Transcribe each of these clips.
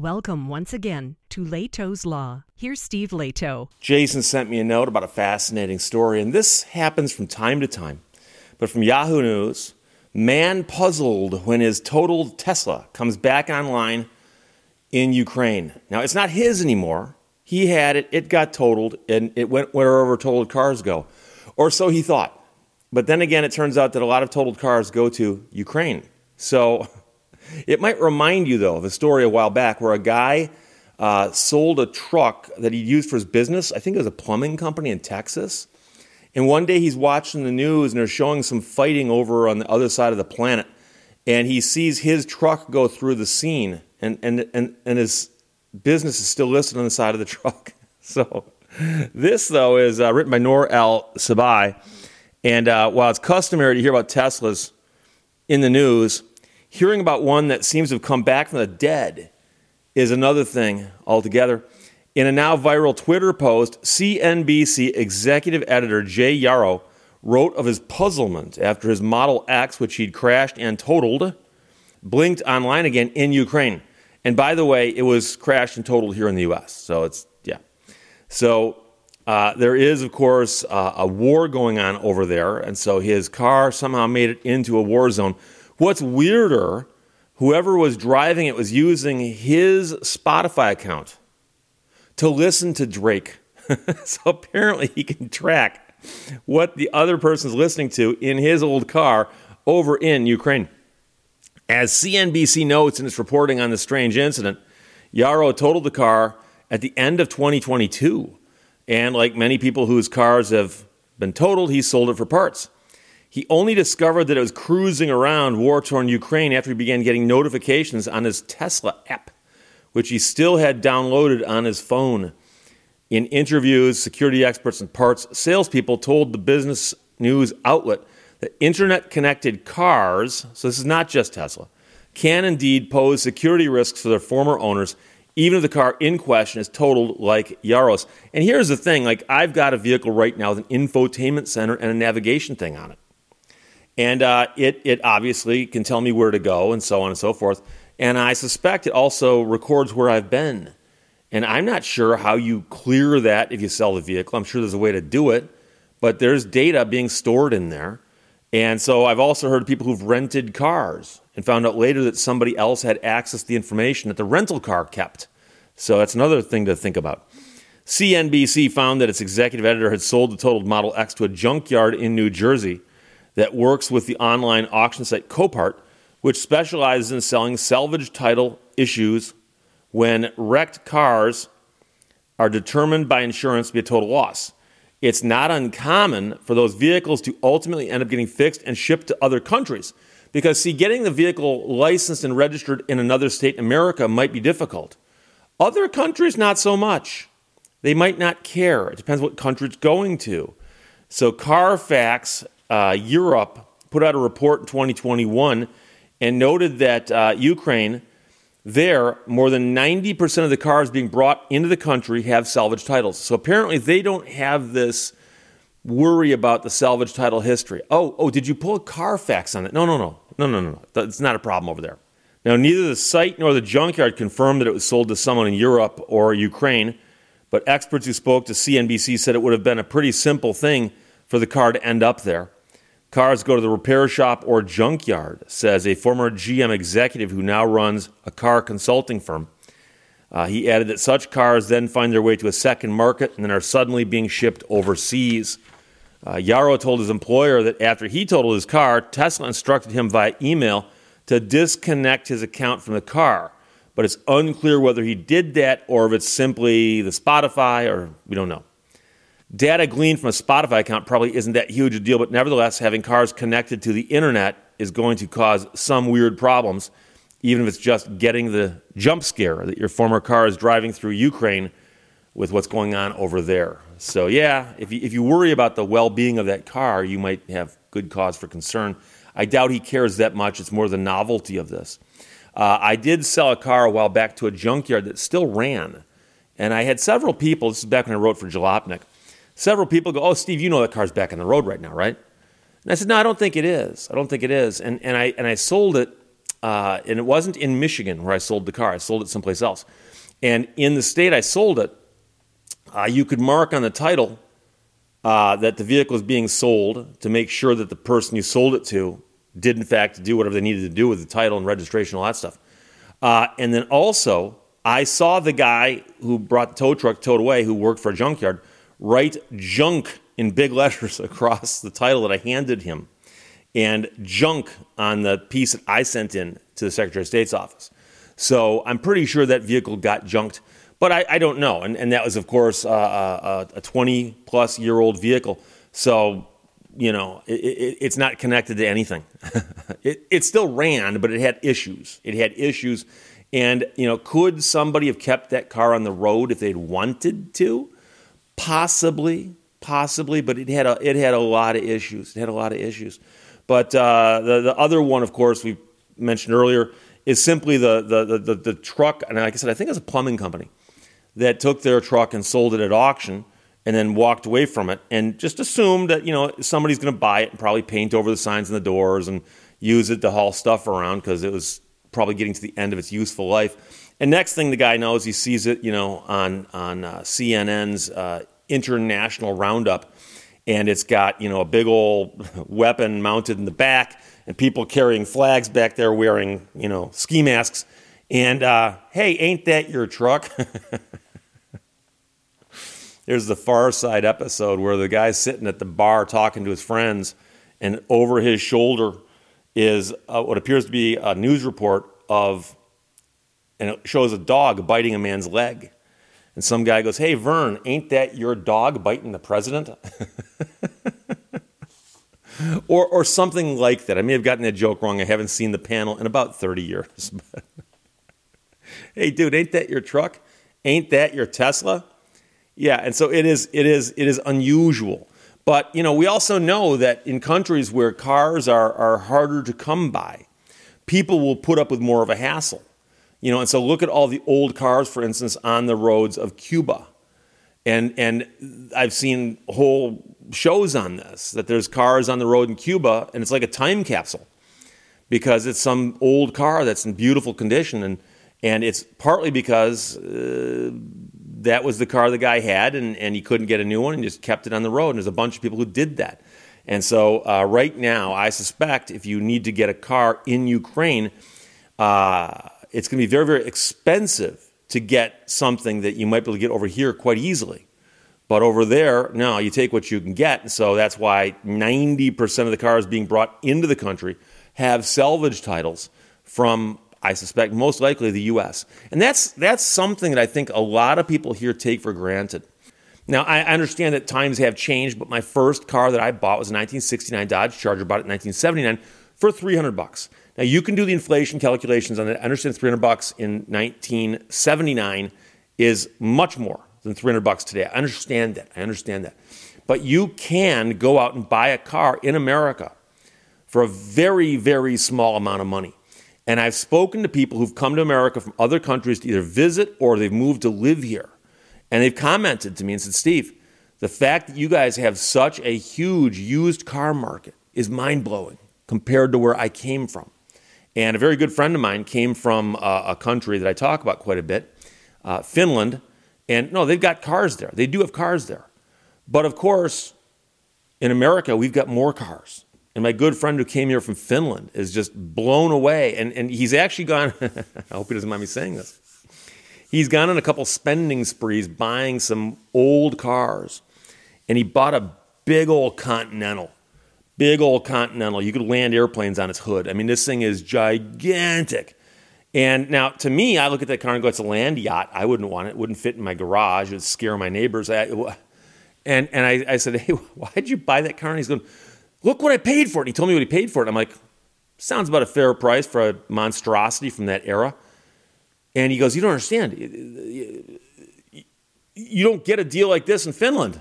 Welcome once again to Lehto's Law. Here's Steve Lehto. Jason sent me a note about a fascinating story, and this happens from time to time. But from Yahoo News, man puzzled when his totaled Tesla comes back online in Ukraine. Now, it's not his anymore. He had it, it got totaled, and it went wherever totaled cars go. Or so he thought. But then again, it turns out that a lot of totaled cars go to Ukraine. So it might remind you, though, of a story a while back where a guy uh, sold a truck that he used for his business. I think it was a plumbing company in Texas. And one day he's watching the news and they're showing some fighting over on the other side of the planet. And he sees his truck go through the scene, and, and, and, and his business is still listed on the side of the truck. So, this, though, is uh, written by Noor Al Sabai. And uh, while it's customary to hear about Teslas in the news, Hearing about one that seems to have come back from the dead is another thing altogether. In a now viral Twitter post, CNBC executive editor Jay Yarow wrote of his puzzlement after his Model X, which he'd crashed and totaled, blinked online again in Ukraine. And by the way, it was crashed and totaled here in the US. So it's, yeah. So uh, there is, of course, uh, a war going on over there. And so his car somehow made it into a war zone. What's weirder, whoever was driving it was using his Spotify account to listen to Drake. so apparently he can track what the other person's listening to in his old car over in Ukraine. As CNBC notes in its reporting on the strange incident, Yarow totaled the car at the end of 2022. And like many people whose cars have been totaled, he sold it for parts. He only discovered that it was cruising around war torn Ukraine after he began getting notifications on his Tesla app, which he still had downloaded on his phone. In interviews, security experts and parts salespeople told the business news outlet that internet connected cars, so this is not just Tesla, can indeed pose security risks for their former owners, even if the car in question is totaled like Yarow's. And here's the thing like, I've got a vehicle right now with an infotainment center and a navigation thing on it. And uh, it, it obviously can tell me where to go and so on and so forth. And I suspect it also records where I've been. And I'm not sure how you clear that if you sell the vehicle. I'm sure there's a way to do it, but there's data being stored in there. And so I've also heard people who've rented cars and found out later that somebody else had access to the information that the rental car kept. So that's another thing to think about. CNBC found that its executive editor had sold the totaled Model X to a junkyard in New Jersey that works with the online auction site Copart, which specializes in selling salvage title issues when wrecked cars are determined by insurance to be a total loss. It's not uncommon for those vehicles to ultimately end up getting fixed and shipped to other countries. Because, see, getting the vehicle licensed and registered in another state in America might be difficult. Other countries, not so much. They might not care. It depends what country it's going to. So, Carfax uh, Europe put out a report in 2021 and noted that uh, Ukraine, there, more than 90% of the cars being brought into the country have salvage titles. So apparently they don't have this worry about the salvage title history. Oh, oh, did you pull a Carfax on it? No, no, no. No, no, no, no. It's not a problem over there. Now, neither the site nor the junkyard confirmed that it was sold to someone in Europe or Ukraine, but experts who spoke to CNBC said it would have been a pretty simple thing for the car to end up there. Cars go to the repair shop or junkyard, says a former GM executive who now runs a car consulting firm. Uh, he added that such cars then find their way to a second market and then are suddenly being shipped overseas. Uh, Yarow told his employer that after he totaled his car, Tesla instructed him via email to disconnect his account from the car. But it's unclear whether he did that or if it's simply the Spotify or we don't know. Data gleaned from a Spotify account probably isn't that huge a deal, but nevertheless, having cars connected to the internet is going to cause some weird problems, even if it's just getting the jump scare that your former car is driving through Ukraine with what's going on over there. So, yeah, if you, if you worry about the well being of that car, you might have good cause for concern. I doubt he cares that much. It's more the novelty of this. Uh, I did sell a car a while back to a junkyard that still ran. And I had several people, this is back when I wrote for Jalopnik, Several people go, Oh, Steve, you know that car's back on the road right now, right? And I said, No, I don't think it is. I don't think it is. And, and, I, and I sold it uh, and it wasn't in Michigan where I sold the car. I sold it someplace else. And in the state I sold it, uh, you could mark on the title uh, that the vehicle is being sold to make sure that the person you sold it to did, in fact, do whatever they needed to do with the title and registration, all that stuff. Uh, and then also, I saw the guy who brought the tow truck towed away, who worked for a junkyard, write junk in big letters across the title that I handed him and junk on the piece that I sent in to the Secretary of State's office. So I'm pretty sure that vehicle got junked, but I, I don't know. And, and, that was, of course, uh, uh, a 20 plus year old vehicle. So, you know, it, it, it's not connected to anything. it, it still ran, but it had issues. It had issues. And, you know, could somebody have kept that car on the road if they'd wanted to? Possibly, possibly, but it had a, it had a lot of issues. It had a lot of issues. But uh, the, the other one, of course, we mentioned earlier, is simply the, the, the, the, truck. And like I said, I think it's a plumbing company that took their truck and sold it at auction and then walked away from it and just assumed that, you know, somebody's going to buy it and probably paint over the signs and the doors and use it to haul stuff around because it was probably getting to the end of its useful life. And next thing the guy knows, he sees it, you know, on, on uh, CNN's uh, International Roundup and it's got you know a big old weapon mounted in the back, and people carrying flags back there wearing you know ski masks. And uh, hey, ain't that your truck? There's the Far Side episode where the guy's sitting at the bar talking to his friends, and over his shoulder is uh, what appears to be a news report of, and it shows a dog biting a man's leg. And some guy goes, Hey, Vern, ain't that your dog biting the president? or, or something like that. I may have gotten that joke wrong. I haven't seen the panel in about 30 years. hey, dude, ain't that your truck? Ain't that your Tesla? Yeah, and so it is, it is, it is unusual. But you know, we also know that in countries where cars are, are harder to come by, people will put up with more of a hassle. You know, and so look at all the old cars, for instance, on the roads of Cuba. And, and I've seen whole shows on this that there's cars on the road in Cuba, and it's like a time capsule because it's some old car that's in beautiful condition. And, and it's partly because uh, that was the car the guy had, and, and he couldn't get a new one and just kept it on the road. And there's a bunch of people who did that. And so, uh, right now, I suspect if you need to get a car in Ukraine, uh, it's going to be very, very expensive to get something that you might be able to get over here quite easily. But over there, no, you take what you can get. And so that's why 90% of the cars being brought into the country have salvage titles from, I suspect, most likely the US. And that's, that's something that I think a lot of people here take for granted. Now, I understand that times have changed, but my first car that I bought was a 1969 Dodge Charger, bought it in 1979 for 300 bucks. Now you can do the inflation calculations on it. I understand 300 bucks in 1979 is much more than 300 bucks today. I understand that. I understand that. But you can go out and buy a car in America for a very, very small amount of money. And I've spoken to people who've come to America from other countries to either visit or they've moved to live here. And they've commented to me and said, Steve, the fact that you guys have such a huge used car market is mind blowing compared to where I came from. And a very good friend of mine came from uh, a country that I talk about quite a bit, uh, Finland. And no, they've got cars there. They do have cars there. But of course, in America, we've got more cars. And my good friend who came here from Finland is just blown away. And, and he's actually gone, I hope he doesn't mind me saying this. He's gone on a couple spending sprees buying some old cars. And he bought a big old Continental Big old Continental. You could land airplanes on its hood. I mean, this thing is gigantic. And now, to me, I look at that car and go, it's a land yacht. I wouldn't want it. It wouldn't fit in my garage. It would scare my neighbors. I, and and I, I said, hey, why'd you buy that car? And he's going, look what I paid for it. And he told me what he paid for it. I'm like, sounds about a fair price for a monstrosity from that era. And he goes, you don't understand. You don't get a deal like this in Finland.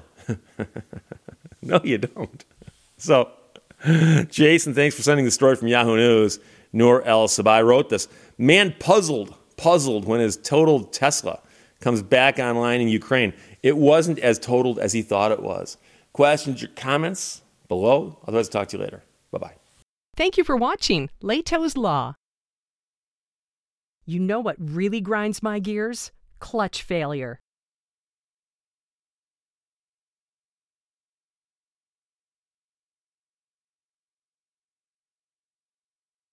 no, you don't. So Jason, thanks for sending the story from Yahoo News. Noor El Sabai wrote this. Man puzzled, puzzled when his totaled Tesla comes back online in Ukraine. It wasn't as totaled as he thought it was. Questions or comments below? Otherwise, I'll talk to you later. Bye bye. Thank you for watching Lehto's Law. You know what really grinds my gears? Clutch failure.